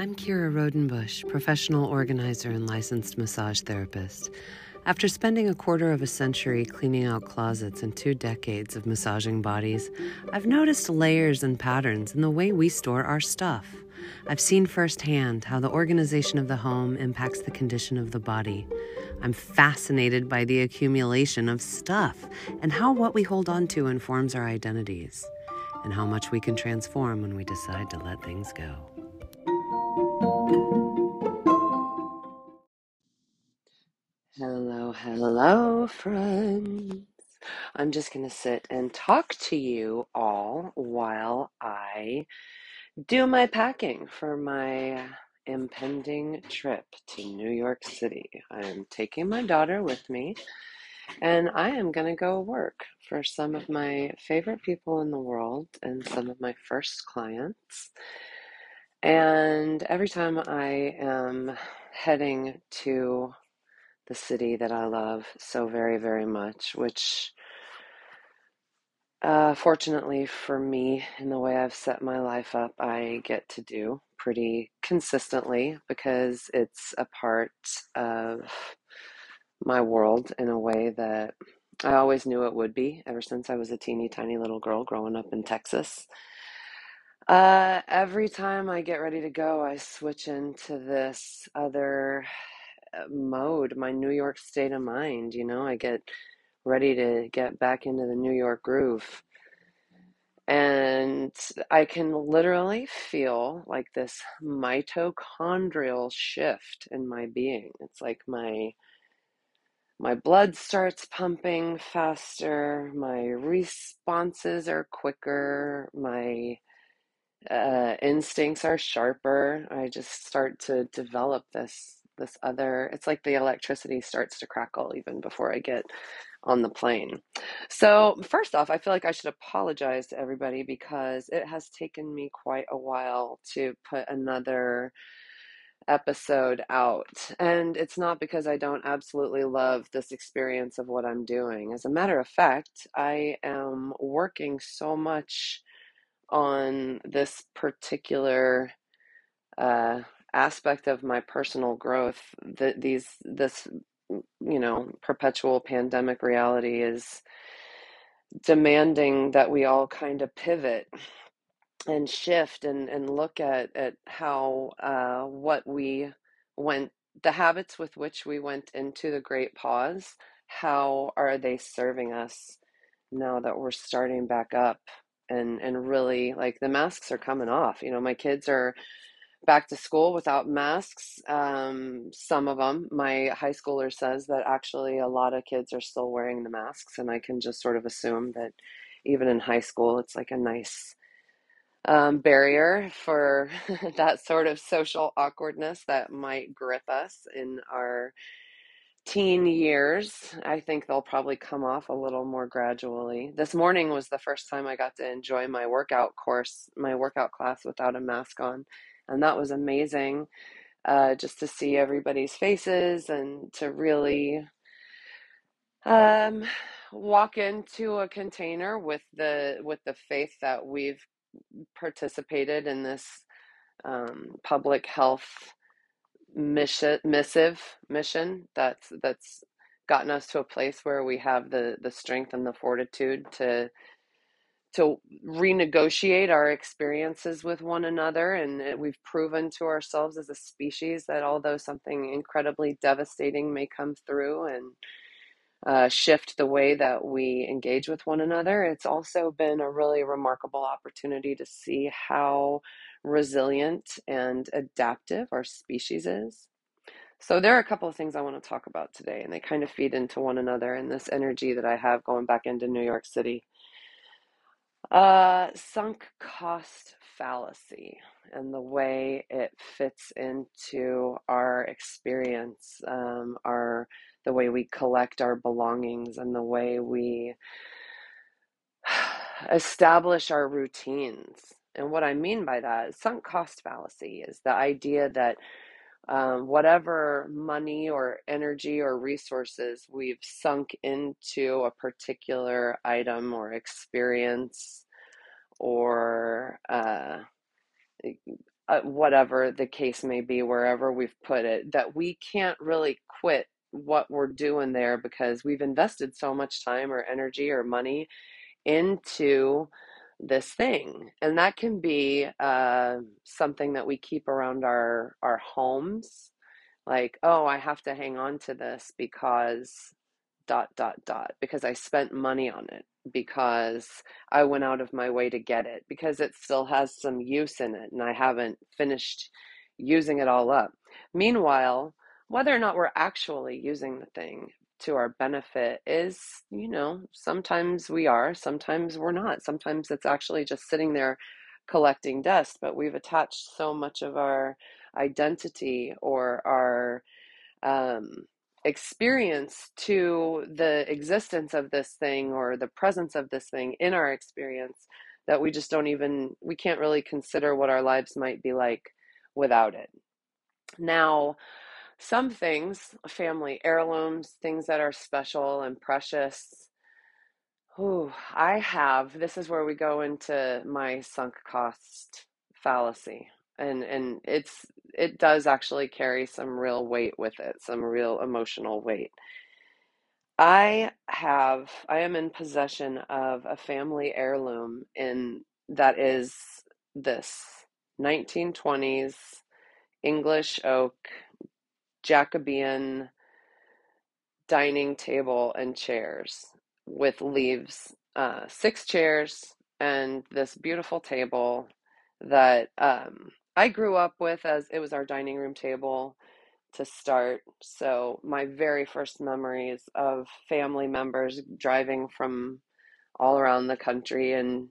I'm Kira Rodenbush, professional organizer and licensed massage therapist. After spending a quarter of a century cleaning out closets and two decades of massaging bodies, I've noticed layers and patterns in the way we store our stuff. I've seen firsthand how the organization of the home impacts the condition of the body. I'm fascinated by the accumulation of stuff and how what we hold on to informs our identities, and how much we can transform when we decide to let things go. Hello, hello, friends. I'm just going to sit and talk to you all while I do my packing for my impending trip to New York City. I am taking my daughter with me and I am going to go work for some of my favorite people in the world and some of my first clients. And every time I am heading to the city that I love so very, very much, which uh, fortunately for me, in the way I've set my life up, I get to do pretty consistently because it's a part of my world in a way that I always knew it would be ever since I was a teeny tiny little girl growing up in Texas. Uh, every time I get ready to go, I switch into this other uh, mode, my New York state of mind. You know, I get ready to get back into the New York groove. And I can literally feel like this mitochondrial shift in my being. It's like my my blood starts pumping faster, my responses are quicker, my uh, instincts are sharper. I just start to develop this this other. It's like the electricity starts to crackle even before I get on the plane. So, first off, I feel like I should apologize to everybody because it has taken me quite a while to put another episode out. And it's not because I don't absolutely love this experience of what I'm doing. As a matter of fact, I am working so much on this particular uh, aspect of my personal growth that these this you know, perpetual pandemic reality is demanding that we all kind of pivot and shift and, and look at, at how uh, what we went, the habits with which we went into the great pause, how are they serving us now that we're starting back up and, and really like the masks are coming off. You know, my kids are back to school without masks. Um, some of them, my high schooler says that actually a lot of kids are still wearing the masks, and I can just sort of assume that even in high school, it's like a nice um, barrier for that sort of social awkwardness that might grip us in our teen years. I think they'll probably come off a little more gradually. This morning was the first time I got to enjoy my workout course, my workout class without a mask on and that was amazing uh, just to see everybody's faces and to really um, walk into a container with the with the faith that we've participated in this um, public health mission missive mission that's that's gotten us to a place where we have the the strength and the fortitude to to renegotiate our experiences with one another. And we've proven to ourselves as a species that although something incredibly devastating may come through and uh, shift the way that we engage with one another, it's also been a really remarkable opportunity to see how resilient and adaptive our species is. So, there are a couple of things I want to talk about today, and they kind of feed into one another in this energy that I have going back into New York City. Uh, sunk cost fallacy and the way it fits into our experience, um, our the way we collect our belongings and the way we establish our routines. And what I mean by that, sunk cost fallacy, is the idea that um, whatever money or energy or resources we've sunk into a particular item or experience or uh, uh, whatever the case may be, wherever we've put it, that we can't really quit what we're doing there because we've invested so much time or energy or money into this thing. And that can be uh, something that we keep around our, our homes. Like, oh, I have to hang on to this because dot, dot, dot, because I spent money on it, because I went out of my way to get it, because it still has some use in it and I haven't finished using it all up. Meanwhile, whether or not we're actually using the thing to our benefit is, you know, sometimes we are, sometimes we're not. Sometimes it's actually just sitting there collecting dust, but we've attached so much of our identity or our um, experience to the existence of this thing or the presence of this thing in our experience that we just don't even, we can't really consider what our lives might be like without it. Now, some things, family heirlooms, things that are special and precious. Ooh, I have. This is where we go into my sunk cost fallacy. And and it's it does actually carry some real weight with it, some real emotional weight. I have I am in possession of a family heirloom in that is this 1920s English oak Jacobean dining table and chairs with leaves, uh, six chairs, and this beautiful table that um, I grew up with as it was our dining room table to start. So, my very first memories of family members driving from all around the country and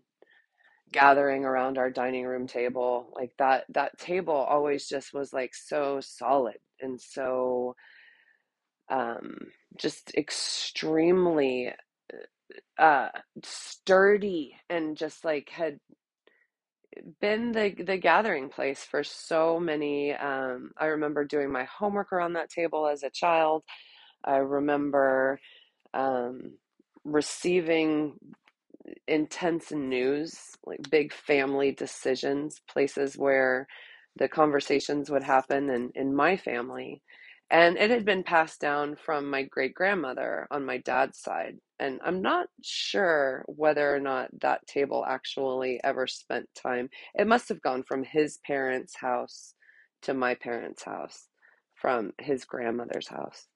gathering around our dining room table like that that table always just was like so solid and so um just extremely uh sturdy and just like had been the the gathering place for so many um I remember doing my homework around that table as a child. I remember um receiving intense news, like big family decisions, places where the conversations would happen in, in my family. And it had been passed down from my great grandmother on my dad's side. And I'm not sure whether or not that table actually ever spent time. It must have gone from his parents' house to my parents' house, from his grandmother's house.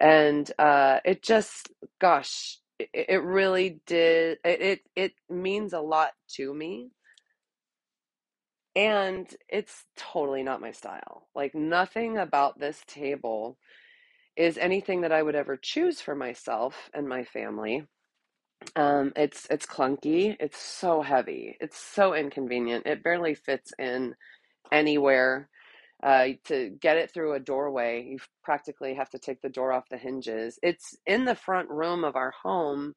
And uh, it just, gosh, it, it really did. It, it it means a lot to me, and it's totally not my style. Like nothing about this table is anything that I would ever choose for myself and my family. Um, it's it's clunky. It's so heavy. It's so inconvenient. It barely fits in anywhere. Uh, to get it through a doorway, you practically have to take the door off the hinges. It's in the front room of our home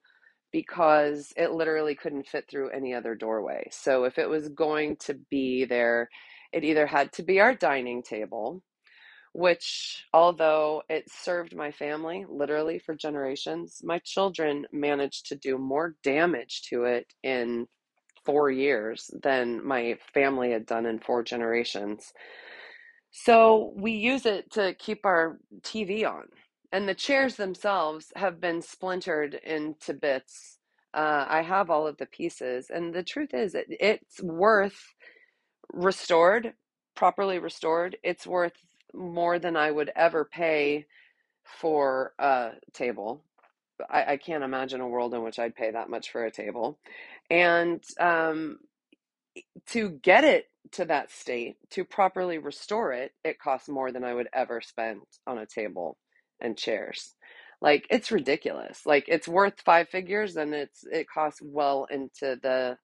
because it literally couldn't fit through any other doorway. So if it was going to be there, it either had to be our dining table, which, although it served my family literally for generations, my children managed to do more damage to it in four years than my family had done in four generations. So we use it to keep our TV on. And the chairs themselves have been splintered into bits. Uh, I have all of the pieces. And the truth is, it, it's worth restored, properly restored, it's worth more than I would ever pay for a table. I, I can't imagine a world in which I'd pay that much for a table. And um, to get it to that state, to properly restore it, it costs more than I would ever spend on a table and chairs. Like it's ridiculous. Like it's worth five figures and it's it costs well into the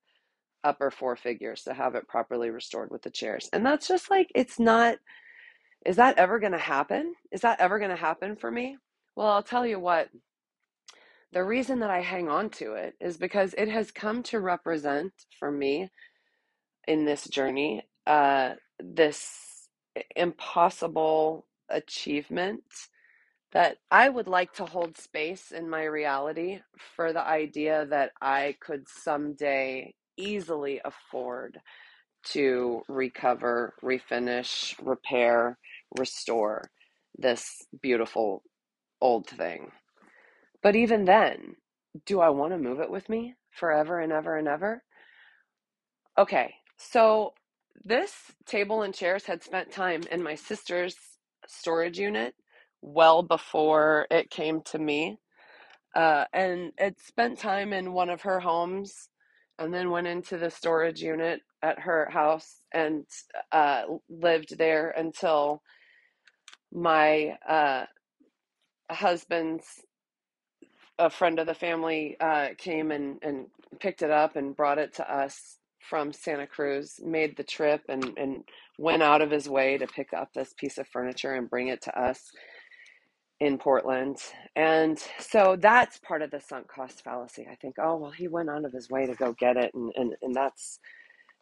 upper four figures to have it properly restored with the chairs. And that's just like it's not is that ever going to happen? Is that ever going to happen for me? Well, I'll tell you what. The reason that I hang on to it is because it has come to represent for me in this journey, uh, this impossible achievement that I would like to hold space in my reality for the idea that I could someday easily afford to recover, refinish, repair, restore this beautiful old thing. But even then, do I want to move it with me forever and ever and ever? Okay, so this table and chairs had spent time in my sister's storage unit well before it came to me. Uh, and it spent time in one of her homes and then went into the storage unit at her house and uh, lived there until my uh, husband's a friend of the family uh, came and, and picked it up and brought it to us from Santa Cruz, made the trip and, and went out of his way to pick up this piece of furniture and bring it to us in Portland. And so that's part of the sunk cost fallacy. I think, oh, well, he went out of his way to go get it. And, and, and that's,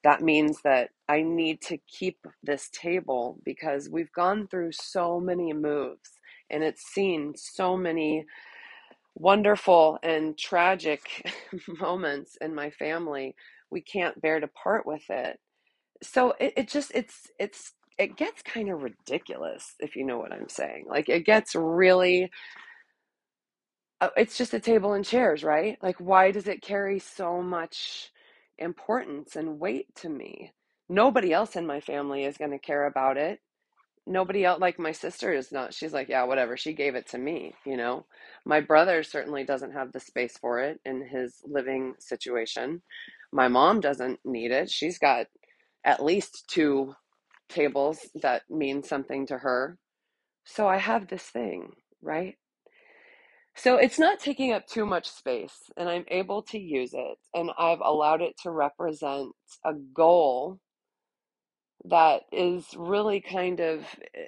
that means that I need to keep this table because we've gone through so many moves and it's seen so many wonderful and tragic moments in my family. We can't bear to part with it. So it, it just, it's, it's, it gets kind of ridiculous if you know what I'm saying. Like it gets really uh, it's just a table and chairs, right? Like, why does it carry so much importance and weight to me? Nobody else in my family is going to care about it. Nobody else, like my sister, is not. She's like, yeah, whatever. She gave it to me, you know? My brother certainly doesn't have the space for it in his living situation. My mom doesn't need it. She's got at least two tables that mean something to her. So I have this thing, right? So it's not taking up too much space, and I'm able to use it, and I've allowed it to represent a goal that is really kind of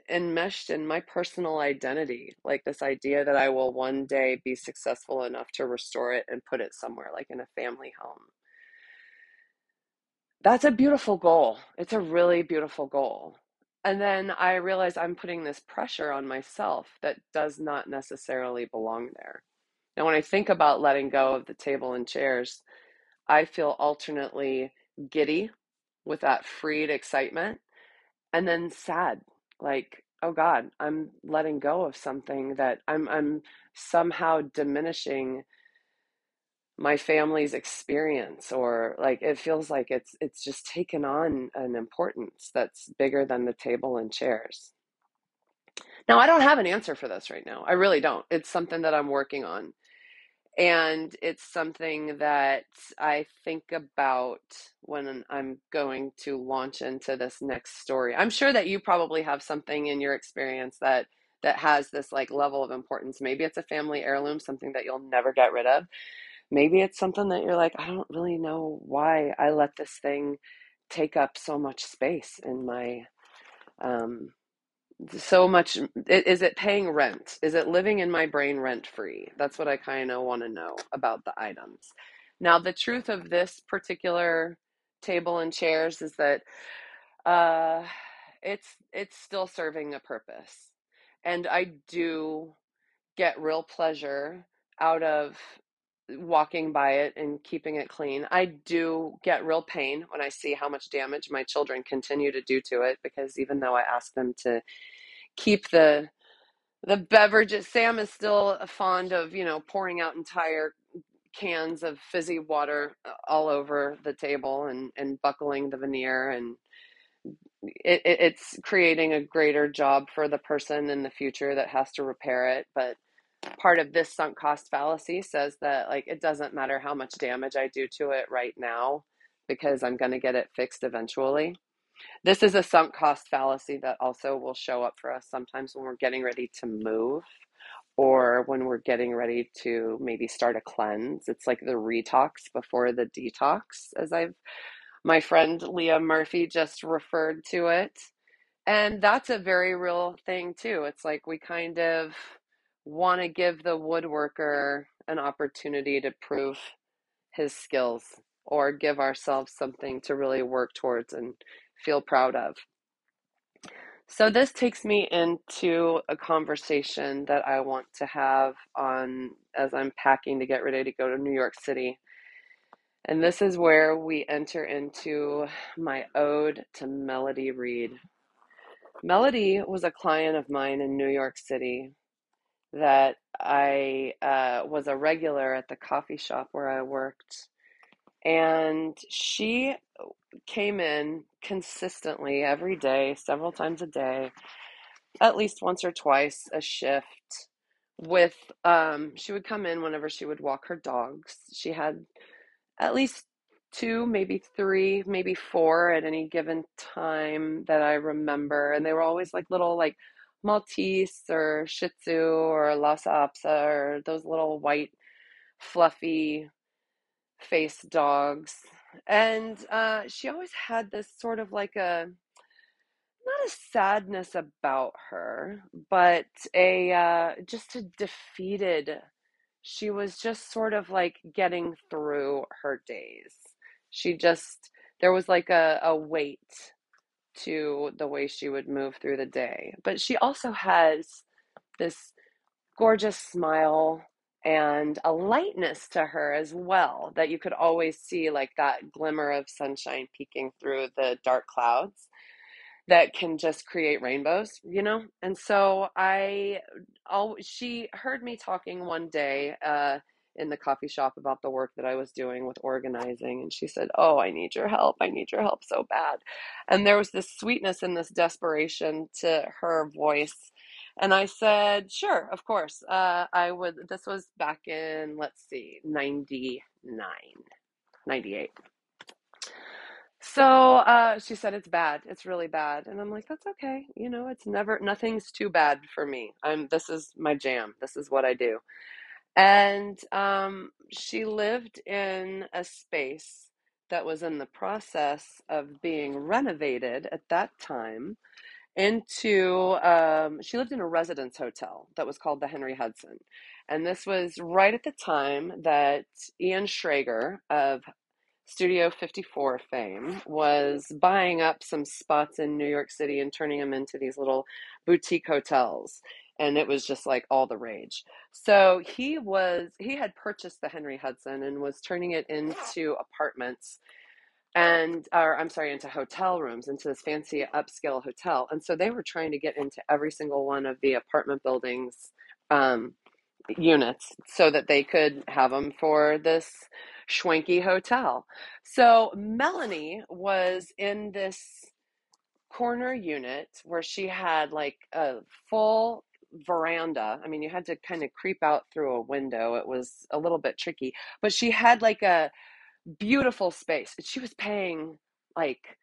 enmeshed in my personal identity, like this idea that I will one day be successful enough to restore it and put it somewhere, like in a family home. That's a beautiful goal. It's a really beautiful goal. And then I realize I'm putting this pressure on myself that does not necessarily belong there. Now, when I think about letting go of the table and chairs, I feel alternately giddy with that freed excitement and then sad like oh god i'm letting go of something that i'm i'm somehow diminishing my family's experience or like it feels like it's it's just taken on an importance that's bigger than the table and chairs now i don't have an answer for this right now i really don't it's something that i'm working on and it's something that I think about when I'm going to launch into this next story. I'm sure that you probably have something in your experience that that has this like level of importance. Maybe it's a family heirloom, something that you'll never get rid of. Maybe it's something that you're like, I don't really know why I let this thing take up so much space in my um so much is it paying rent? Is it living in my brain rent free that's what i kind of want to know about the items. Now the truth of this particular table and chairs is that uh it's it's still serving a purpose. And i do get real pleasure out of walking by it and keeping it clean. I do get real pain when I see how much damage my children continue to do to it because even though I ask them to keep the the beverages, Sam is still fond of, you know, pouring out entire cans of fizzy water uh, all over the table and and buckling the veneer and it, it, it's creating a greater job for the person in the future that has to repair it but part of this sunk cost fallacy says that like it doesn't matter how much damage I do to it right now because I'm going to get it fixed eventually. This is a sunk cost fallacy that also will show up for us sometimes when we're getting ready to move or when we're getting ready to maybe start a cleanse. It's like the retox before the detox as I've my friend Leah Murphy just referred to it. And that's a very real thing too. It's like we kind of want to give the woodworker an opportunity to prove his skills or give ourselves something to really work towards and feel proud of. So, this takes me into a conversation that I want to have on as I'm packing to get ready to go to New York City. And this is where we enter into my ode to Melody Reed. Melody was a client of mine in New York City that I uh, was a regular at the coffee shop where I worked. And she came in consistently every day, several times a day, at least once or twice a shift. With, um, she would come in whenever she would walk her dogs. She had at least two, maybe three, maybe four at any given time that I remember. And they were always like little, like Maltese or Shih Tzu or Lhasa Apso or those little white, fluffy face dogs. And uh, she always had this sort of like a not a sadness about her, but a uh, just a defeated. She was just sort of like getting through her days. She just there was like a, a weight to the way she would move through the day. But she also has this gorgeous smile and a lightness to her as well that you could always see like that glimmer of sunshine peeking through the dark clouds that can just create rainbows, you know? And so I, oh, she heard me talking one day uh, in the coffee shop about the work that I was doing with organizing. And she said, Oh, I need your help. I need your help so bad. And there was this sweetness and this desperation to her voice. And I said, Sure, of course. Uh, I would, this was back in, let's see, 99, 98. So uh, she said it's bad. It's really bad, and I'm like, that's okay. You know, it's never nothing's too bad for me. I'm this is my jam. This is what I do. And um, she lived in a space that was in the process of being renovated at that time into. Um, she lived in a residence hotel that was called the Henry Hudson, and this was right at the time that Ian Schrager of Studio 54 fame was buying up some spots in New York City and turning them into these little boutique hotels. And it was just like all the rage. So he was, he had purchased the Henry Hudson and was turning it into apartments and, or I'm sorry, into hotel rooms, into this fancy upscale hotel. And so they were trying to get into every single one of the apartment buildings. Um, units so that they could have them for this schwanky hotel. So Melanie was in this corner unit where she had like a full veranda. I mean, you had to kind of creep out through a window. It was a little bit tricky, but she had like a beautiful space. She was paying like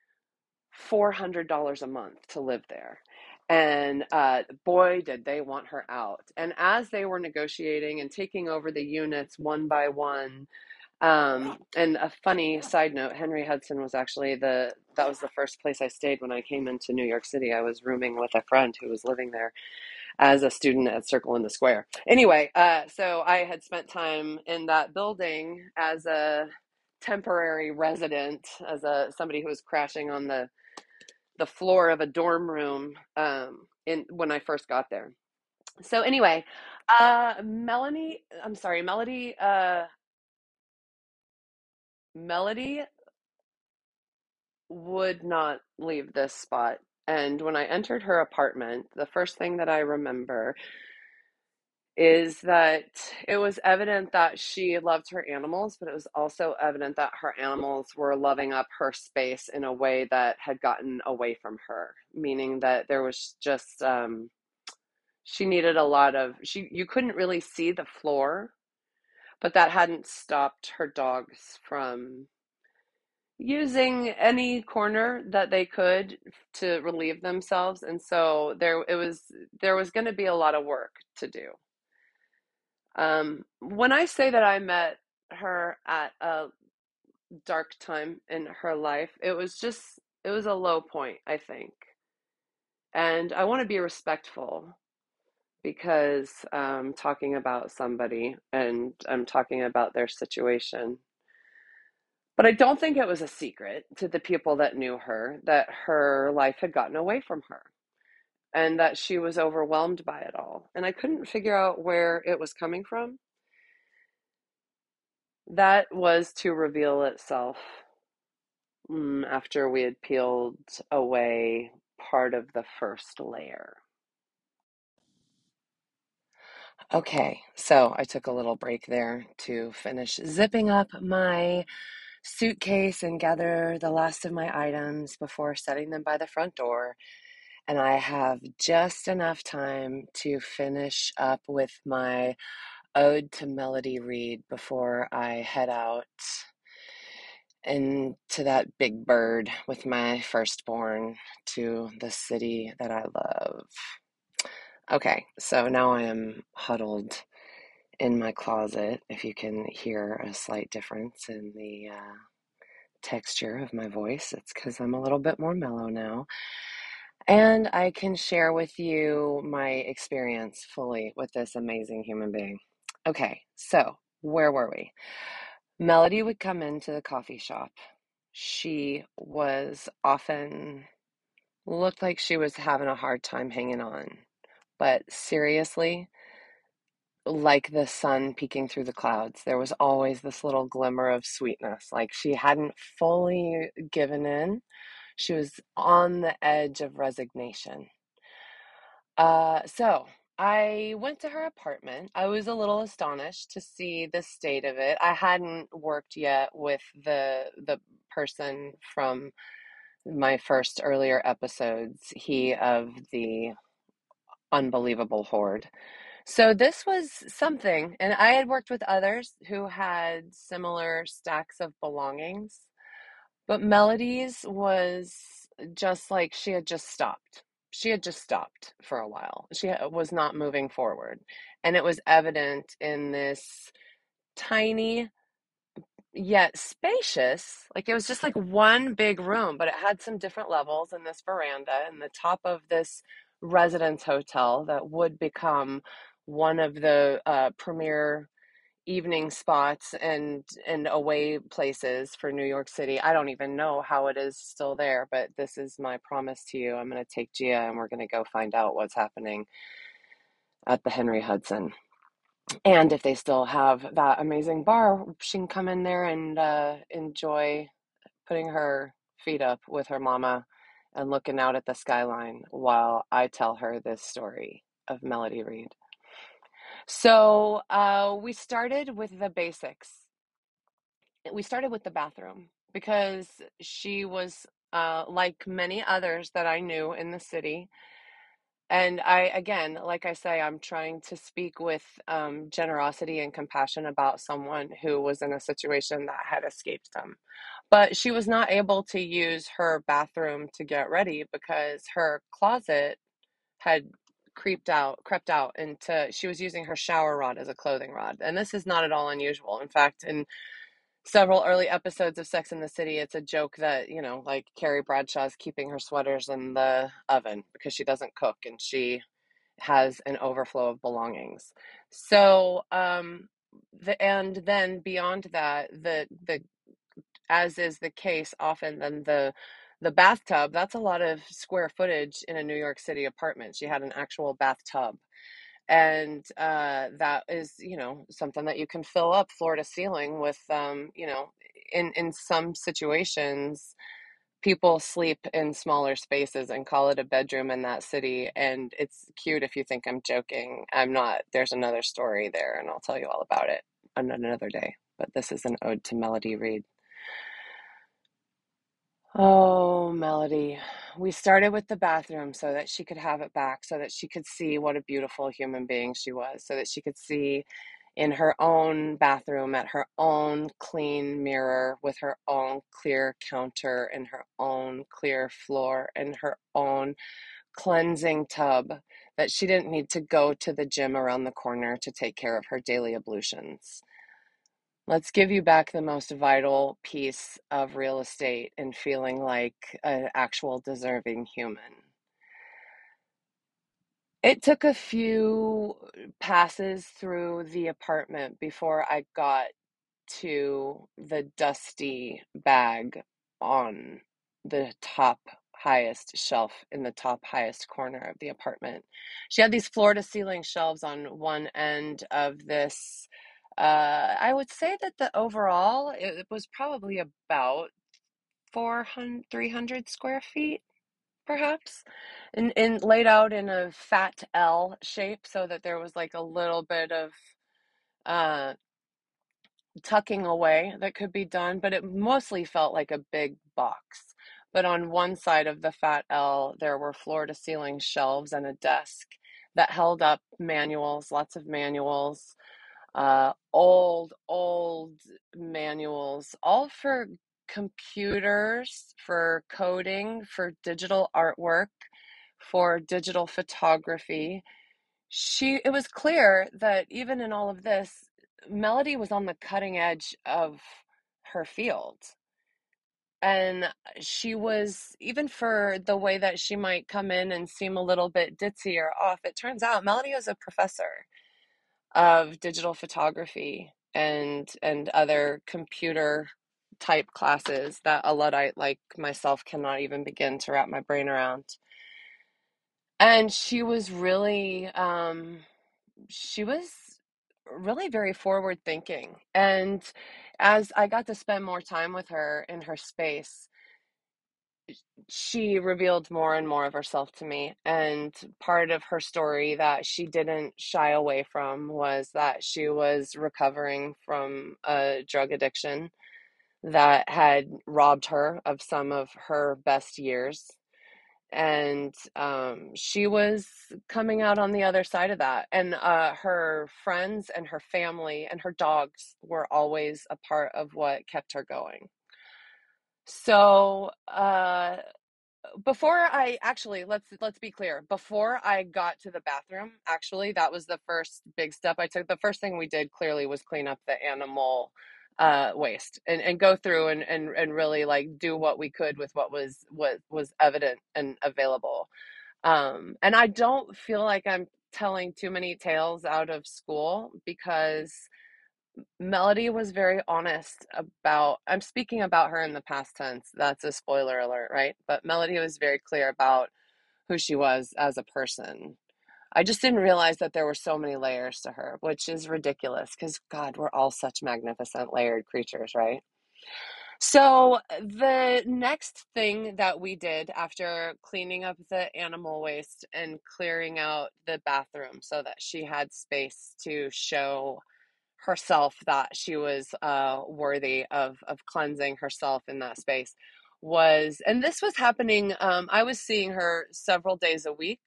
$400 a month to live there. And uh, boy, did they want her out. And as they were negotiating and taking over the units one by one, um, and a funny side note, Henry Hudson was actually the that was the first place I stayed when I came into New York City. I was rooming with a friend who was living there as a student at Circle in the Square. Anyway, uh, so I had spent time in that building as a temporary resident, as a somebody who was crashing on the the floor of a dorm room um, in when I first got there. So anyway, uh, Melanie, I'm sorry, Melody, uh, Melody would not leave this spot. And when I entered her apartment, the first thing that I remember is that it was evident that she loved her animals, but it was also evident that her animals were loving up her space in a way that had gotten away from her, meaning that there was just um, she needed a lot of she you couldn't really see the floor, but that hadn't stopped her dogs from using any corner that they could to relieve themselves and so there it was there was going to be a lot of work to do um, when I say that I met her at a dark time in her life, it was just, it was a low point, I think. And I want to be respectful because I'm talking about somebody and I'm talking about their situation. But I don't think it was a secret to the people that knew her that her life had gotten away from her and that she was overwhelmed by it all. And I couldn't figure out where it was coming from That was to reveal itself mm, after we had peeled away part of the first layer. Okay, so I took a little break there to finish zipping up my suitcase and gather the last of my items before setting them by the front door. And I have just enough time to finish up with my ode to Melody Reed before I head out into that big bird with my firstborn to the city that I love. Okay, so now I am huddled in my closet. If you can hear a slight difference in the uh, texture of my voice, it's because I'm a little bit more mellow now. And I can share with you my experience fully with this amazing human being. Okay, so where were we? Melody would come into the coffee shop. She was often looked like she was having a hard time hanging on, but seriously, like the sun peeking through the clouds, there was always this little glimmer of sweetness. Like she hadn't fully given in. She was on the edge of resignation. Uh, so I went to her apartment. I was a little astonished to see the state of it. I hadn't worked yet with the the person from my first earlier episodes, he of the unbelievable hoard. So this was something, and I had worked with others who had similar stacks of belongings, but Melody's was just like she had just stopped. She had just stopped for a while. She uh, was not moving forward, and it was evident in this tiny yet spacious. Like it was just like one big room, but it had some different levels in this veranda and the top of this residence hotel that would become one of the uh, premier evening spots and and away places for New York City. I don't even know how it is still there, but this is my promise to you. I'm going to take Gia and we're going to go find out what's happening at the Henry Hudson. And if they still have that amazing bar, she can come in there and uh, enjoy putting her feet up with her mama and looking out at the skyline while I tell her this story of Melody Reed. So uh, we started with the basics. We started with the bathroom because she was, uh, like many others that I knew in the city, and I, again, like I say, I'm trying to speak with um, generosity and compassion about someone who was in a situation that had escaped them. But she was not able to use her bathroom to get ready because her closet had creeped out, crept out into, she was using her shower rod as a clothing rod. And this is not at all unusual. In fact, in several early episodes of Sex in the City, it's a joke that, you know, like Carrie Bradshaw's keeping her sweaters in the oven because she doesn't cook and she has an overflow of belongings. So, um, the, and then beyond that, the, the, as is the case often, then the, the bathtub, that's a lot of square footage in a New York City apartment. She had an actual bathtub and uh, that is you know something that you can fill up floor to ceiling with um, you know in in some situations people sleep in smaller spaces and call it a bedroom in that city and it's cute if you think i'm joking i'm not there's another story there and i'll tell you all about it on another day but this is an ode to melody reed Oh, Melody. We started with the bathroom so that she could have it back, so that she could see what a beautiful human being she was, so that she could see in her own bathroom at her own clean mirror with her own clear counter and her own clear floor and her own cleansing tub that she didn't need to go to the gym around the corner to take care of her daily ablutions. Let's give you back the most vital piece of real estate and feeling like an actual deserving human. It took a few passes through the apartment before I got to the dusty bag on the top highest shelf in the top highest corner of the apartment. She had these floor to ceiling shelves on one end of this Uh, I would say that the overall it was probably about 400, 300 square feet, perhaps, and, and laid out in a fat L shape so that there was like a little bit of uh, tucking away that could be done, but it mostly felt like a big box. But on one side of the fat L, there were floor to ceiling shelves and a desk that held up manuals, lots of manuals, uh, old, old manuals, all for computers, for coding, for digital artwork, for digital photography. She it was clear that even in all of this melody was on the cutting edge of her field. And she was even for the way that she might come in and seem a little bit ditzy or off it turns out melody was a professor of digital photography and and other computer type classes that a luddite like myself cannot even begin to wrap my brain around and she was really um she was really very forward thinking. And as I got to spend more time with her in her space, she revealed more and more of herself to me. And part of her story that she didn't shy away from was that she was recovering from a drug addiction that had robbed her of some of her best years and um, she was coming out on the other side of that and uh, her friends and her family and her dogs were always a part of what kept her going so uh, before I actually let's let's be clear. Before I got to the bathroom, actually, that was the first big step I took. The first thing we did clearly was clean up the animal uh waste and and go through and and and really like do what we could with what was what was evident and available. Um and I don't feel like I'm telling too many tales out of school because Melody was very honest about, I'm speaking about her in the past tense. That's a spoiler alert, right? But Melody was very clear about who she was as a person. I just didn't realize that there were so many layers to her, which is ridiculous because, God, we're all such magnificent layered creatures, right? So, the next thing that we did after cleaning up the animal waste and clearing out the bathroom so that she had space to show herself that she was uh, worthy of of cleansing herself in that space was and this was happening um, i was seeing her several days a week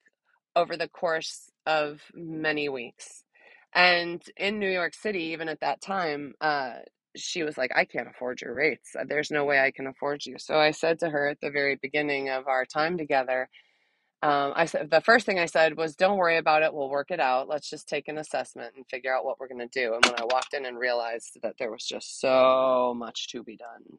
over the course of many weeks and in new york city even at that time uh, she was like i can't afford your rates. There's no way i can afford you. So i said to her at the very beginning of our time together um, I said the first thing I said was, "Don't worry about it. We'll work it out. Let's just take an assessment and figure out what we're going to do." And when I walked in and realized that there was just so much to be done,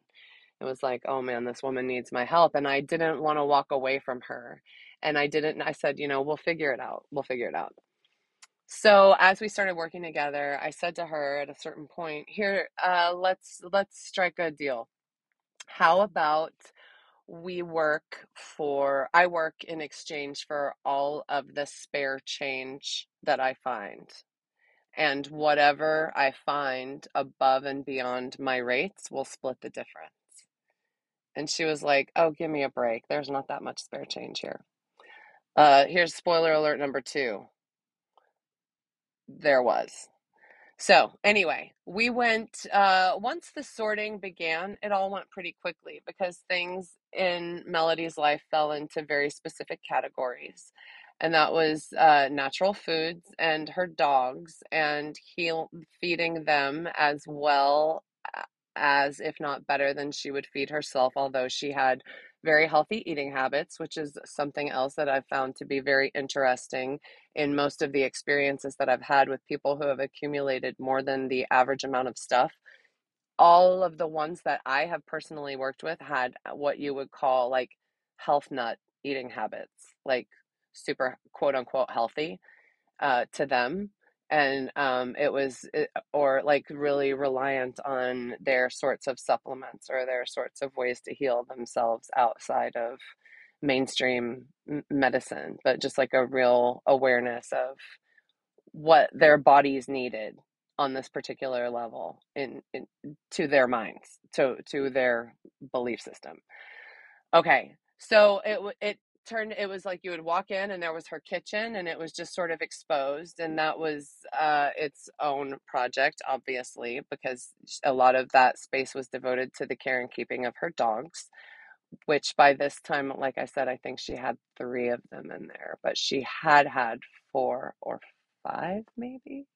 it was like, "Oh man, this woman needs my help." And I didn't want to walk away from her. And I didn't. I said, "You know, we'll figure it out. We'll figure it out." So as we started working together, I said to her at a certain point, "Here, uh, let's let's strike a deal. How about?" We work for I work in exchange for all of the spare change that I find. And whatever I find above and beyond my rates, we'll split the difference. And she was like, Oh, give me a break. There's not that much spare change here. Uh, here's spoiler alert number two. There was. So, anyway, we went, uh, once the sorting began, it all went pretty quickly because things in Melody's life fell into very specific categories. And that was uh, natural foods and her dogs and heal, feeding them as well as, if not better than she would feed herself, although she had very healthy eating habits, which is something else that I've found to be very interesting in most of the experiences that I've had with people who have accumulated more than the average amount of stuff. All of the ones that I have personally worked with had what you would call like health nut eating habits, like super quote unquote healthy uh, to them and um, it was it, or like really reliant on their sorts of supplements or their sorts of ways to heal themselves outside of mainstream medicine but just like a real awareness of what their bodies needed on this particular level in, in to their minds, to to their belief system. Okay, so it it turned it was like you would walk in and there was her kitchen and it was just sort of exposed and that was uh, its own project obviously because a lot of that space was devoted to the care and keeping of her dogs which by this time like i said i think she had three of them in there but she had had four or five maybe?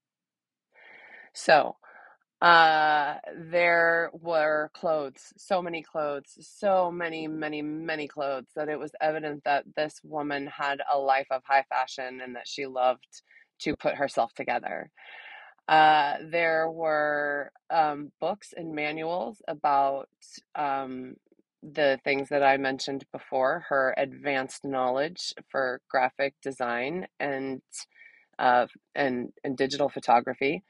So uh, there were clothes, so many clothes, so many, many, many clothes that it was evident that this woman had a life of high fashion and that she loved to put herself together. Uh, there were um, books and manuals about um, the things that I mentioned before her advanced knowledge for graphic design and uh, and and digital photography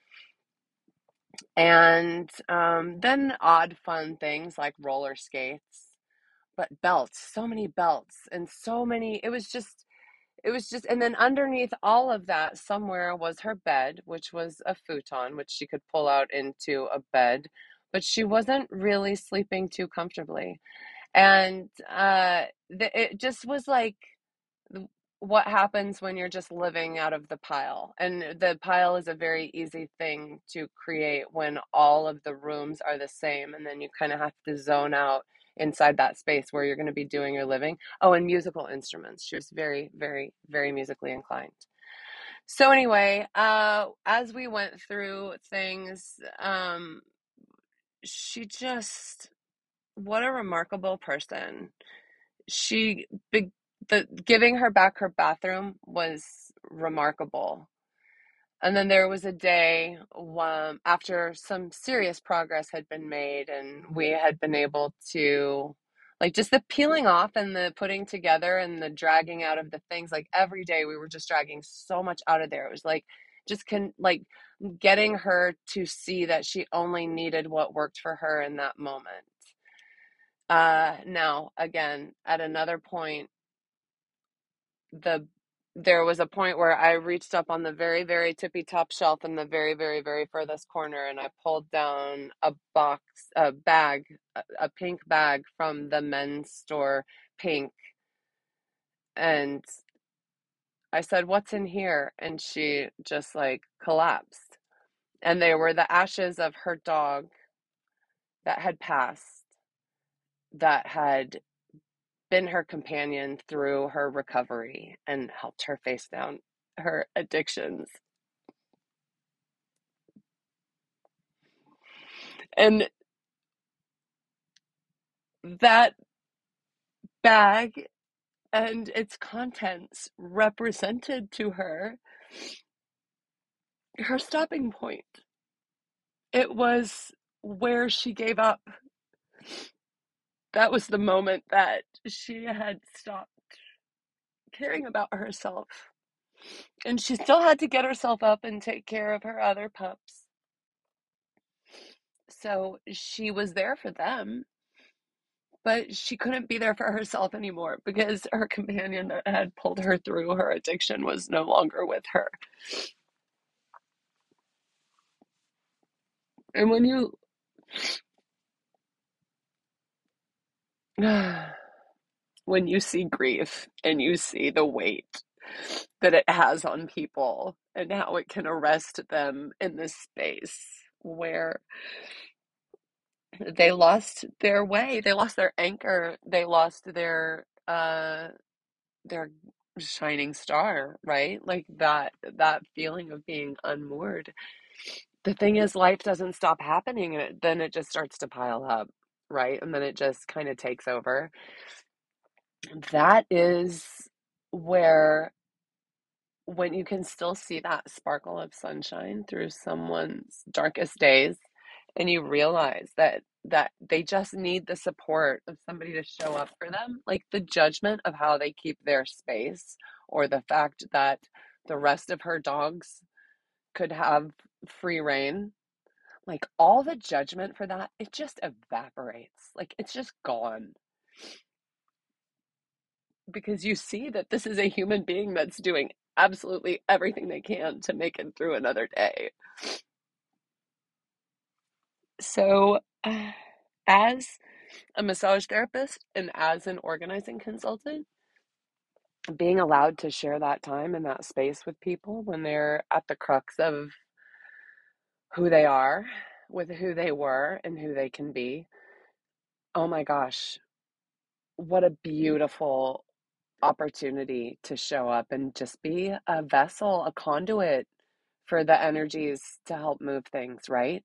and um, then odd fun things like roller skates, but belts, so many belts, and so many. It was just, it was just, and then underneath all of that, somewhere was her bed, which was a futon, which she could pull out into a bed, but she wasn't really sleeping too comfortably. And uh, the, it just was like, what happens when you're just living out of the pile. And the pile is a very easy thing to create when all of the rooms are the same. And then you kind of have to zone out inside that space where you're going to be doing your living. Oh, and musical instruments. She was very, very, very musically inclined. So, anyway, uh, as we went through things, um, she just, what a remarkable person she big the giving her back her bathroom was remarkable. And then there was a day um, after some serious progress had been made, and we had been able to, like, just the peeling off and the putting together and the dragging out of the things. Like, every day we were just dragging so much out of there. It was like, just can, like, getting her to see that she only needed what worked for her in that moment. Uh, now, again, at another point, the there was a point where I reached up on the very, very tippy top shelf in the very, very, very furthest corner and I pulled down a box, a bag, a, a pink bag from the men's store, pink. And I said, What's in here? And she just like collapsed. And they were the ashes of her dog that had passed, that had been her companion through her recovery and helped her face down her addictions. And that bag and its contents represented to her her stopping point. It was where she gave up. That was the moment that she had stopped caring about herself. And she eh still had to get herself up and take care of her other pups. So she was there for them, but she couldn't be there for herself anymore because her companion that had pulled her through her addiction was no longer with her. And when you when you see grief and you see the weight that it has on people and how it can arrest them in this space where they lost their way they lost their anchor they lost their uh their shining star right? Like that that feeling of being unmoored. The thing is life doesn't stop happening and then it just starts to pile up right? And then it just kind of takes over that is where when you can still see that sparkle of sunshine through someone's darkest days and you realize that that they just need the support of somebody to show up for them like the judgment of how they keep their space or the fact that the rest of her dogs could have free reign like all the judgment for that it just evaporates like it's just gone because you see that this is a human being that's doing absolutely everything they can to make it through another day So, uh, as a massage therapist and as an organizing consultant, being allowed to share that time and that space with people when they're at the crux of who they are, with who they were, and who they can be. Oh my gosh, what a beautiful opportunity to show up and just be a vessel, a conduit for the mm-hmm. energies to help move things, right?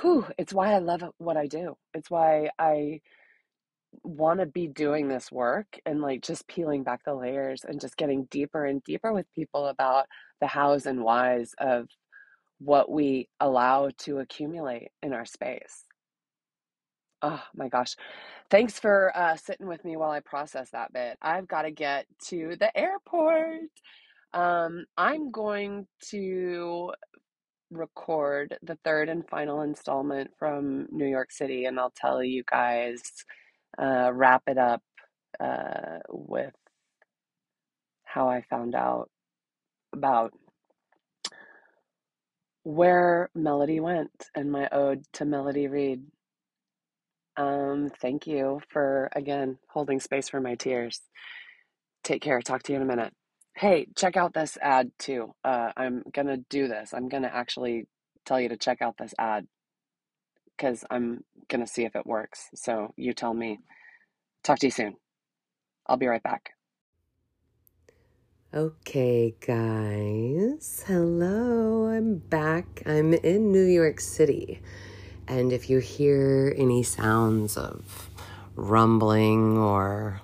Whew, mm-hmm. it's why I love what I do. It's why I want to be doing this work and like just peeling back the layers and just getting deeper and deeper with people about the hows and whys of what we allow to accumulate in our space. Oh my gosh. Thanks for uh, sitting with me while I process that bit. I've got to get to the airport. Um, I'm going to record the third and final installment from New York City, and I'll tell you guys, uh, wrap it up uh, with how I found out about where Melody went and my ode to Melody Reed. Um, thank you for again holding space for my tears. Take care. Talk to you in a minute. Hey, check out this ad too. Uh, I'm gonna do this. I'm gonna actually tell you to check out this ad because I'm gonna see if it works. So you tell me. Talk to you soon. I'll be right back. Okay, guys. Hello, I'm back. I'm in New York City. And if you hear any sounds of rumbling or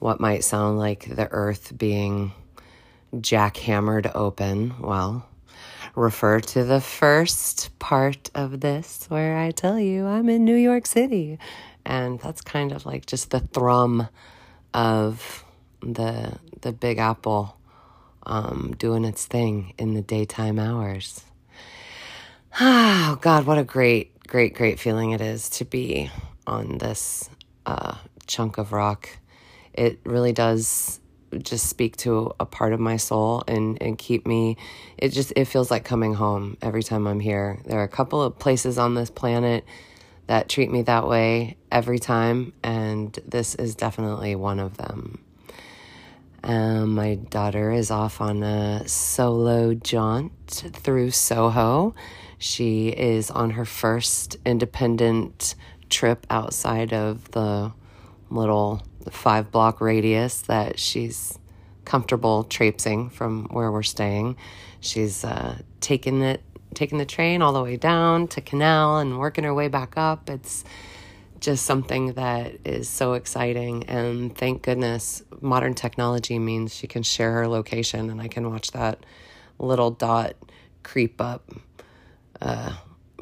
what might sound like the earth being jackhammered open, well, refer to the first part of this where I tell you I'm in New York City. And that's kind of like just the thrum of the the Big Apple um, doing its thing in the daytime hours. Oh, God, what a great, great, great feeling it is to be on this uh, chunk of rock. It really does just speak to a part of my soul and, and keep me it just it feels like coming home every time i'm here there are a couple of places on this planet that treat me that way every time and this is definitely one of them um, my daughter is off on a solo jaunt through Soho. She is on her first independent trip outside of the little five block radius that she's comfortable traipsing from where we're staying. She's uh, taking it, taking the train all the way down to Canal and working her way back up. It's just something that is so exciting. And thank goodness modern technology means she can share her location and I can watch that little dot creep up uh,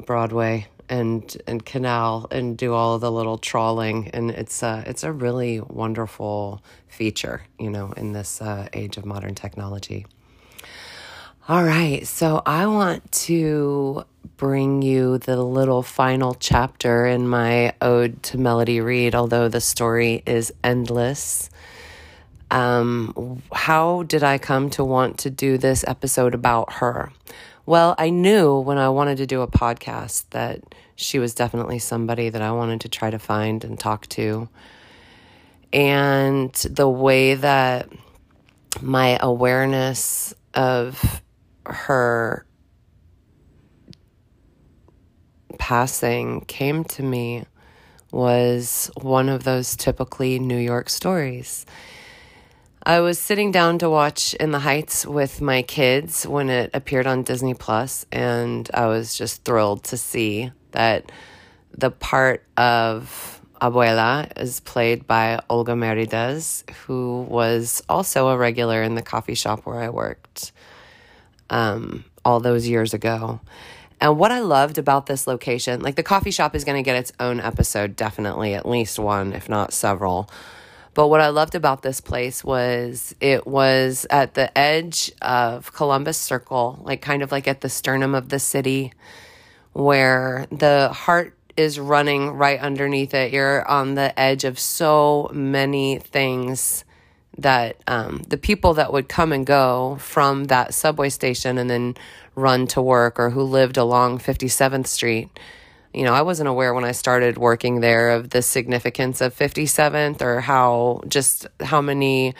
Broadway and and canal and do all the little trawling and it's uh it's a really wonderful feature you know in this uh, age of modern technology all right so i want to bring you the little final chapter in my ode to Melody Reed, although the story is endless. Um, how did I come to want to do this episode about her? Well, I knew when I wanted to do a podcast that she was definitely somebody that I wanted to try to find and talk to. And the way that my awareness of her passing came to me was one of those typically New York stories. I was sitting down to watch In the Heights with my kids when it appeared on Disney Plus, and I was just thrilled to see that the part of Abuela is played by Olga Merediz, who was also a regular in the coffee shop where I worked um, all those years ago. And what I loved about this location, like the coffee shop is going to get its own episode, definitely, at least one, if not several. But what I loved about this place was it was at the edge of Columbus Circle, like kind of like at the sternum of the city, where the heart is running right underneath it. You're on the edge of so many things that um, the people that would come and go from that subway station and then run to work or who lived along 57th Street you know, I wasn't aware when I started working there of the significance of 57th or how just how many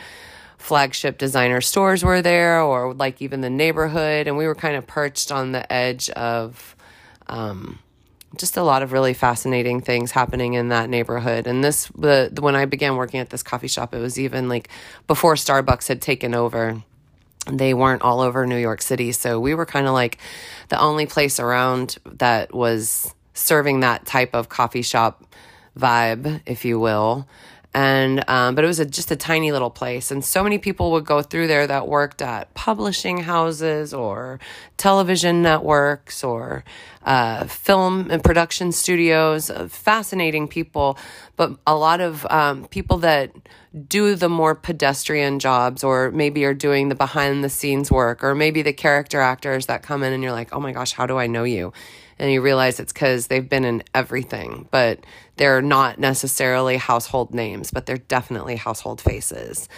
flagship designer stores were there or like even the neighborhood. And we were kind of perched on the edge of um, just a lot of really fascinating things happening in that neighborhood. And this, the, the when I began working at this coffee shop, it was even like before Starbucks had taken over they weren't all over New York City. So we were kind of like the only place around that was serving that type of coffee shop vibe, if you will. And, um, but it was a, just a tiny little place. And so many people would go through there that worked at publishing houses or television networks or uh, film and production studios. Uh, fascinating people, but a lot of um, people that do the more pedestrian jobs or maybe are doing the behind the scenes work or maybe the character actors that come in and you're like, oh my gosh, how do I know you? And you realize it's because they've been in everything, but they're not necessarily household names, but they're definitely household faces.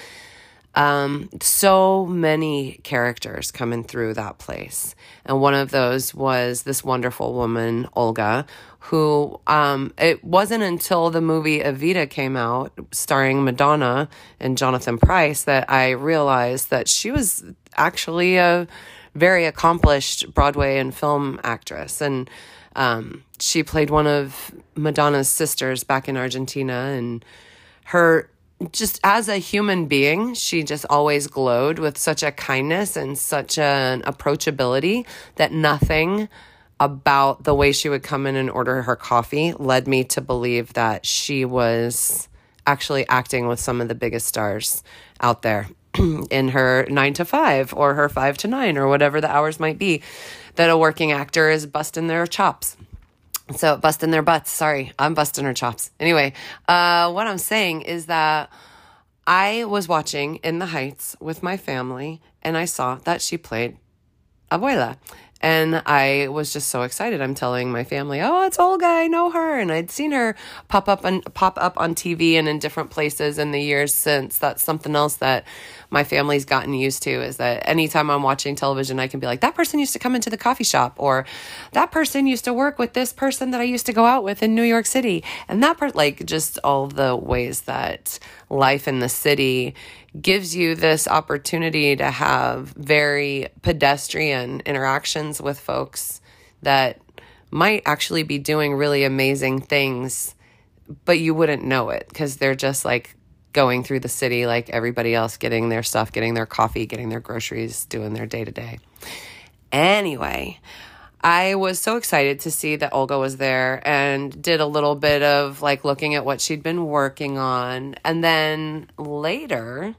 Um, so many characters coming through that place. And one of those was this wonderful woman, Olga, who um, it wasn't until the movie Evita came out, starring Madonna and Jonathan Pryce, that I realized that she was actually a very accomplished Broadway and film actress. And um, she played one of Madonna's sisters back in Argentina. And her, just as a human being, she just always glowed with such a kindness and such an approachability that nothing about the way she would come in and order her coffee led me to believe that she was actually acting with some of the biggest stars out there. in her nine to five or her five to nine or whatever the hours might be that a working actor is busting their chops. So, busting their butts. Sorry, I'm busting her chops. Anyway, uh, what I'm saying is that I was watching In the Heights with my family and I saw that she played Abuela. And I was just so excited. I'm telling my family, "Oh, it's Olga. I know her." And I'd seen her pop up and pop up on TV and in different places in the years since. That's something else that my family's gotten used to is that anytime I'm watching television, I can be like, "That person used to come into the coffee shop," or "That person used to work with this person that I used to go out with in New York City," and that part, like, just all the ways that life in the city gives you this opportunity to have very pedestrian interactions with folks that might actually be doing really amazing things, but you wouldn't know it because they're just like going through the city like everybody else, getting their stuff, getting their coffee, getting their groceries, doing their day to day. Anyway, I was so excited to see that Olga was there and did a little bit of like looking at what she'd been working on. And then later,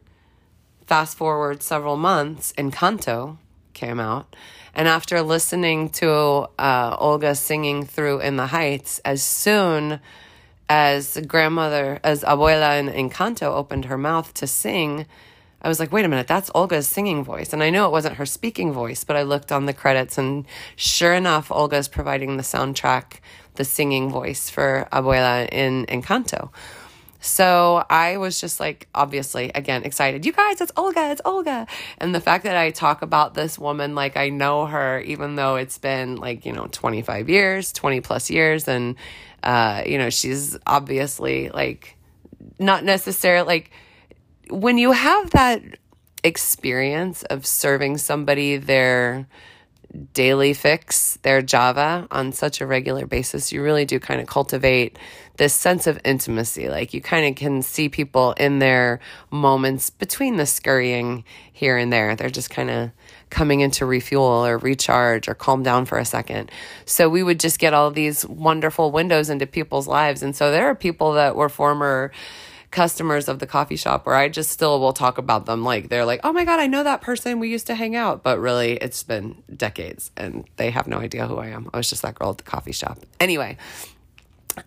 fast forward several months, Encanto came out. And after listening to uh, Olga singing through In the Heights, as soon as grandmother, as Abuela in Encanto opened her mouth to sing, I was like, wait a minute, that's Olga's singing voice. And I know it wasn't her speaking voice, but I looked on the credits and sure enough, Olga's providing the soundtrack, the singing voice for Abuela in Encanto. So I was just like, obviously, again, excited. You guys, it's Olga, it's Olga. And the fact that I talk about this woman like I know her, even though it's been like, you know, 25 years, 20 plus years. And, uh, you know, she's obviously like not necessarily like when you have that experience of serving somebody their daily fix, their Java on such a regular basis, you really do kind of cultivate this sense of intimacy. Like you kind of can see people in their moments between the scurrying here and there. They're just kind of coming in to refuel or recharge or calm down for a second. So we would just get all these wonderful windows into people's lives. And so there are people that were former customers of the coffee shop where I just still will talk about them like they're like, "Oh my god, I know that person. We used to hang out." But really, it's been decades and they have no idea who I am. I was just that girl at the coffee shop. Anyway,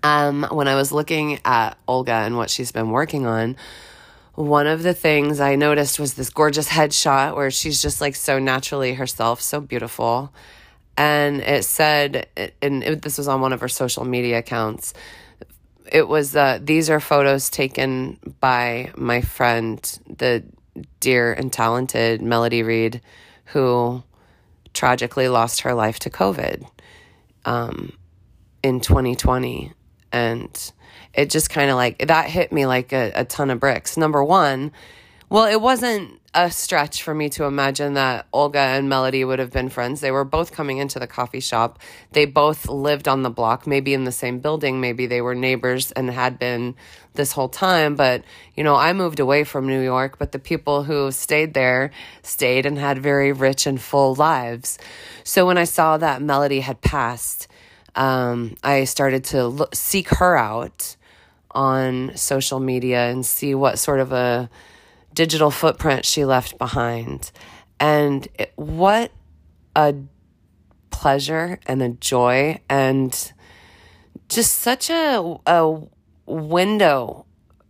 um when I was looking at Olga and what she's been working on, one of the things I noticed was this gorgeous headshot where she's just like so naturally herself, so beautiful. And it said, and it, this was on one of her social media accounts it was uh, these are photos taken by my friend, the dear and talented Melody Reed, who tragically lost her life to COVID um, in 2020. And it just kind of like that hit me like a, a ton of bricks. Number one, well, it wasn't a stretch for me to imagine that Olga and Melody would have been friends. They were both coming into the coffee shop. They both lived on the block, maybe in the same building. Maybe they were neighbors and had been this whole time. But, you know, I moved away from New York, but the people who stayed there stayed and had very rich and full lives. So when I saw that Melody had passed, um, I started to look, seek her out on social media and see what sort of a digital footprint she left behind. And it, what a pleasure and a joy and just such a, a window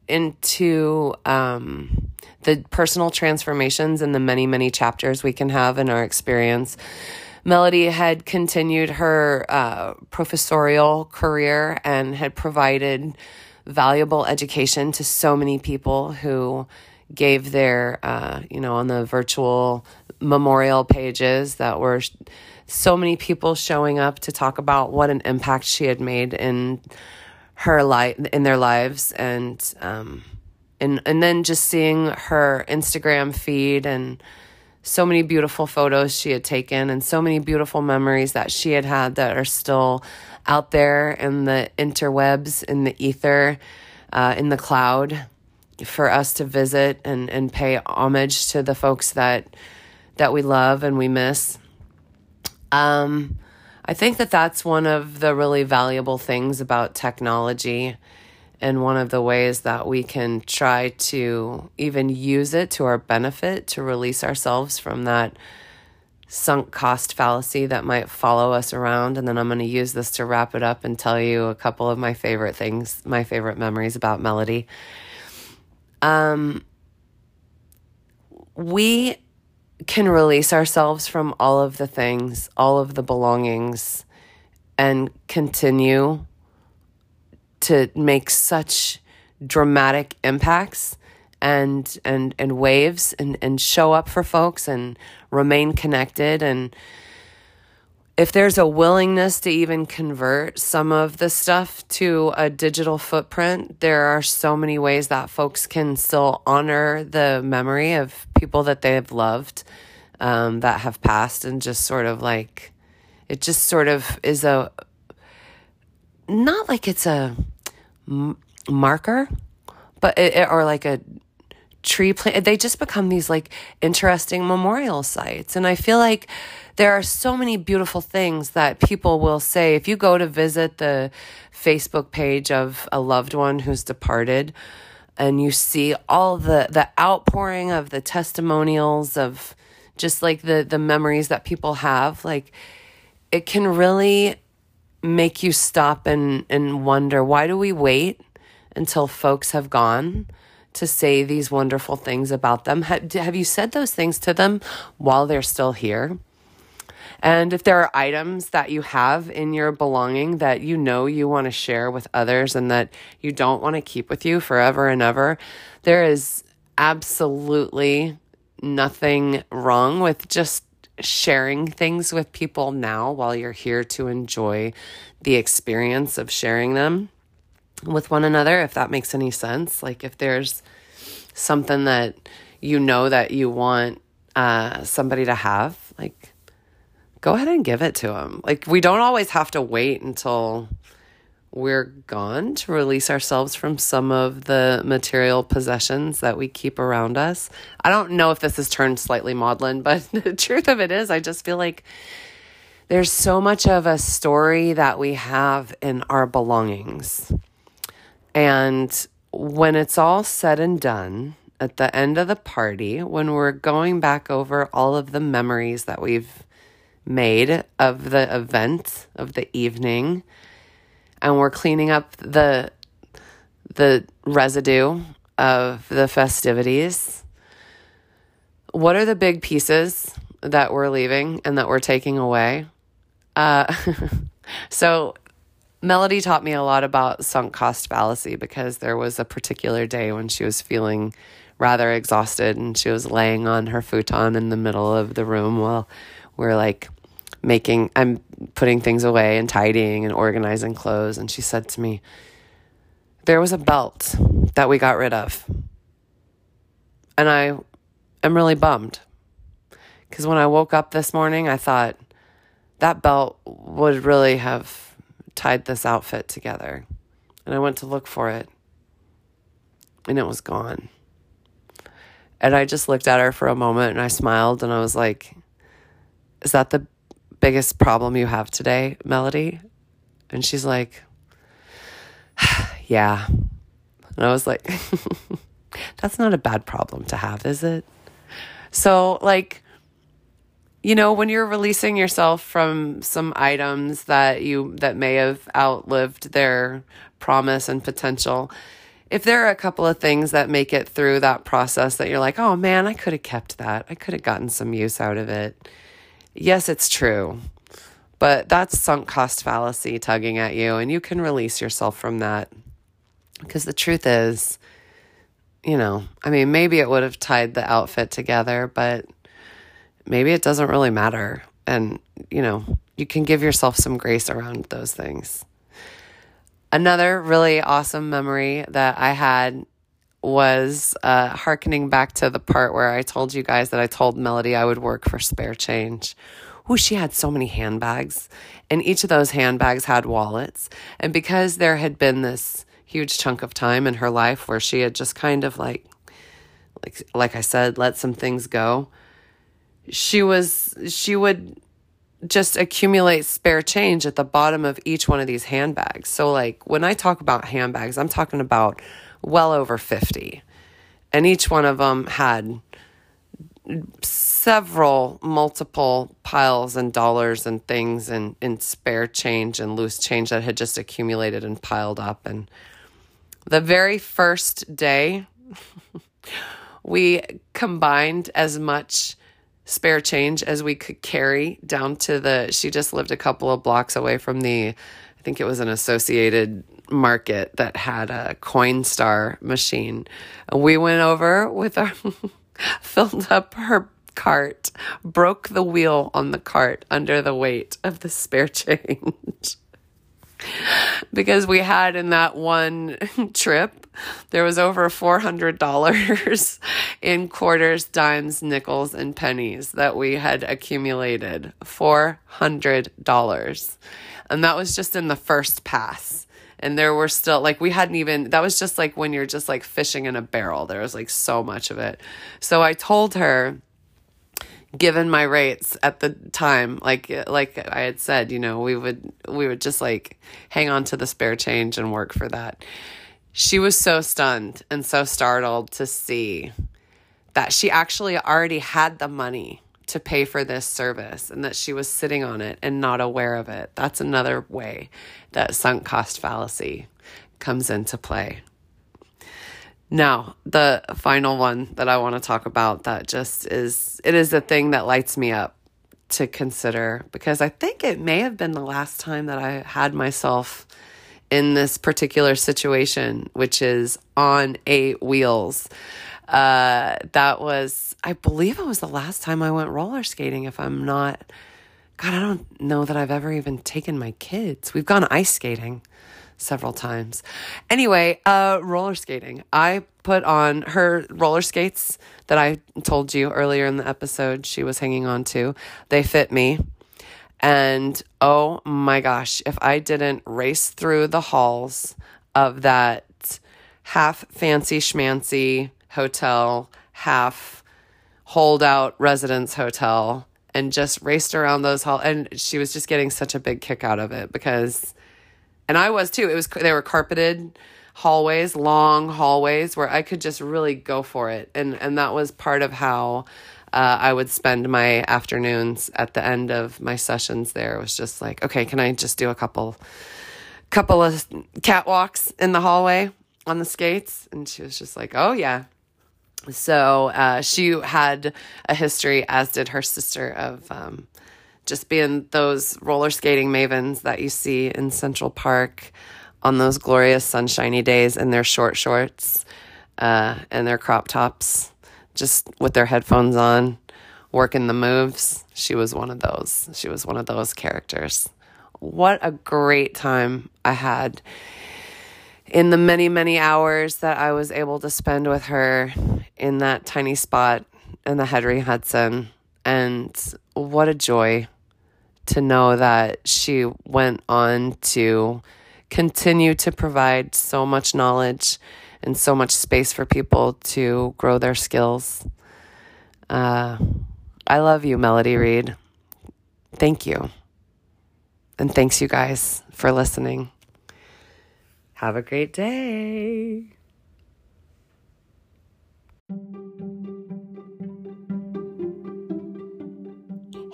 into um, the personal transformations and the many, many chapters we can have in our experience. Melody had continued her uh, professorial career and had provided valuable education to so many people who gave their, uh, you know, on the virtual memorial pages that were so many people showing up to talk about what an impact she had made in her life, in their lives, and um, and and then just seeing her Instagram feed and so many beautiful photos she had taken and so many beautiful memories that she had had that are still out there in the interwebs, in the ether, uh, in the cloud for us to visit and, and pay homage to the folks that that we love and we miss. Um, I think that that's one of the really valuable things about technology and one of the ways that we can try to even use it to our benefit to release ourselves from that sunk cost fallacy that might follow us around. And then I'm going to use this to wrap it up and tell you a couple of my favorite things, my favorite memories about Melody. Um, we can release ourselves from all of the things, all of the belongings, and continue to make such dramatic impacts and and and waves and and show up for folks and remain connected. And if there's a willingness to even convert some of the stuff to a digital footprint, there are so many ways that folks can still honor the memory of people that they have loved um, that have passed and just sort of like, it just sort of is a, not like it's a m- marker, but it, or like a tree plant. They just become these like interesting memorial sites. And I feel like there are so many beautiful things that people will say. If you go to visit the Facebook page of a loved one who's departed, and you see all the the outpouring of the testimonials of just like the the memories that people have like it can really make you stop and and wonder why do we wait until folks have gone to say these wonderful things about them. Have, have you said those things to them while they're still here? And if there are items that you have in your belonging that you know you want to share with others and that you don't want to keep with you forever and ever, there is absolutely nothing wrong with just sharing things with people now while you're here to enjoy the experience of sharing them with one another, if that makes any sense. Like if there's something that you know that you want uh, somebody to have, like go ahead and give it to them. Like we don't always have to wait until we're gone to release ourselves from some of the material possessions that we keep around us. I don't know if this has turned slightly maudlin, but the truth of it is, I just feel like there's so much of a story that we have in our belongings. And when it's all said and done, at the end of the party, when we're going back over all of the memories that we've made of the event of the evening, and we're cleaning up the the residue of the festivities, what are the big pieces that we're leaving and that we're taking away? Uh, so Melody taught me a lot about sunk cost fallacy because there was a particular day when she was feeling rather exhausted and she was laying on her futon in the middle of the room while we're like making, I'm putting things away and tidying and organizing clothes. And she said to me, There was a belt that we got rid of. And I am really bummed. Because when I woke up this morning, I thought that belt would really have tied this outfit together. And I went to look for it, and it was gone. And I just looked at her for a moment and I smiled and I was like, Is that the biggest problem you have today, Melody? And she's like, Yeah. And I was like, That's not a bad problem to have, is it? So, like, you know, when you're releasing yourself from some items that you that may have outlived their promise and potential, if there are a couple of things that make it through that process that you're like, oh man, I could have kept that. I could have gotten some use out of it. Yes, it's true. But that's sunk cost fallacy tugging at you, and you can release yourself from that. Because the truth is, you know, I mean, maybe it would have tied the outfit together, but maybe it doesn't really matter. And, you know, you can give yourself some grace around those things. Another really awesome memory that I had was uh, harkening back to the part where I told you guys that I told Melody I would work for spare change. Ooh, she had so many handbags, and each of those handbags had wallets. And because there had been this huge chunk of time in her life where she had just kind of like, like, like I said, let some things go, she was, she would just accumulate spare change at the bottom of each one of these handbags. So, like, when I talk about handbags, I'm talking about well over 50. And each one of them had several multiple piles and dollars and things and in spare change and loose change that had just accumulated and piled up and the very first day we combined as much spare change as we could carry down to the she just lived a couple of blocks away from the I think it was an associated market that had a Coinstar machine. We went over with our filled up her cart, broke the wheel on the cart under the weight of the spare change because we had in that one trip, there was over $400 in quarters, dimes, nickels, and pennies that we had accumulated. $400. And that was just in the first pass. And there were still, like, we hadn't even, that was just like when you're just like fishing in a barrel. There was like so much of it. So I told her, given my rates at the time like like I had said you know we would we would just like hang on to the spare change and work for that. She was so stunned and so startled to see that she actually already had the money to pay for this service and that she was sitting on it and not aware of it. That's another way that sunk cost fallacy comes into play now, the final one that I want to talk about that just is it is a thing that lights me up to consider because I think it may have been the last time that I had myself in this particular situation, which is on eight wheels. Uh, that was, I believe it was the last time I went roller skating, if I'm not. God, I don't know that I've ever even taken my kids. We've gone ice skating several times. Anyway, uh, roller skating. I put on her roller skates that I told you earlier in the episode she was hanging on to. They fit me. And oh my gosh, if I didn't race through the halls of that half fancy schmancy hotel, half holdout residence hotel, and just raced around those halls. And she was just getting such a big kick out of it because and I was too. It was they were carpeted hallways, long hallways where I could just really go for it, and and that was part of how uh, I would spend my afternoons at the end of my sessions. There it was just like, okay, can I just do a couple, couple of catwalks in the hallway on the skates? And she was just like, oh yeah. So uh, she had a history, as did her sister, of um, just being those roller skating mavens that you see in Central Park on those glorious sunshiny days in their short shorts uh, and their crop tops, just with their headphones on, working the moves. She was one of those. She was one of those characters. What a great time I had in the many, many hours that I was able to spend with her in that tiny spot in the Henry Hudson. And what a joy to know that she went on to continue to provide so much knowledge and so much space for people to grow their skills. Uh, I love you, Melody Reed. Thank you. And thanks, you guys, for listening. Have a great day.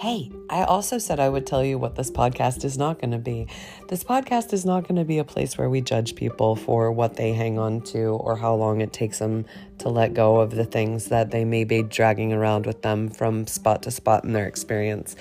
Hey, I also said I would tell you what this podcast is not going to be. This podcast is not going to be a place where we judge people for what they hang on to or how long it takes them to let go of the things that they may be dragging around with them from spot to spot in their experience.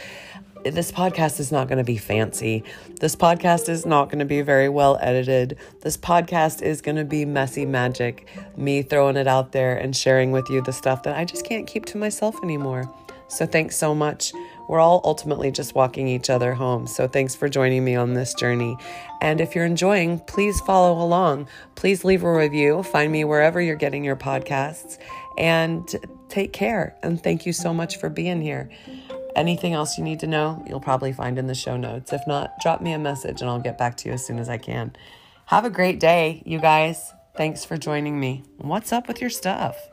This podcast is not going to be fancy. This podcast is not going to be very well edited. This podcast is going to be messy magic, me throwing it out there and sharing with you the stuff that I just can't keep to myself anymore. So, thanks so much we're all ultimately just walking each other home. So thanks for joining me on this journey. And if you're enjoying, please follow along. Please leave a review. Find me wherever you're getting your podcasts. And take care. And thank you so much for being here. Anything else you need to know, you'll probably find in the show notes. If not, drop me a message and I'll get back to you as soon as I can. Have a great day, you guys. Thanks for joining me. What's up with your stuff?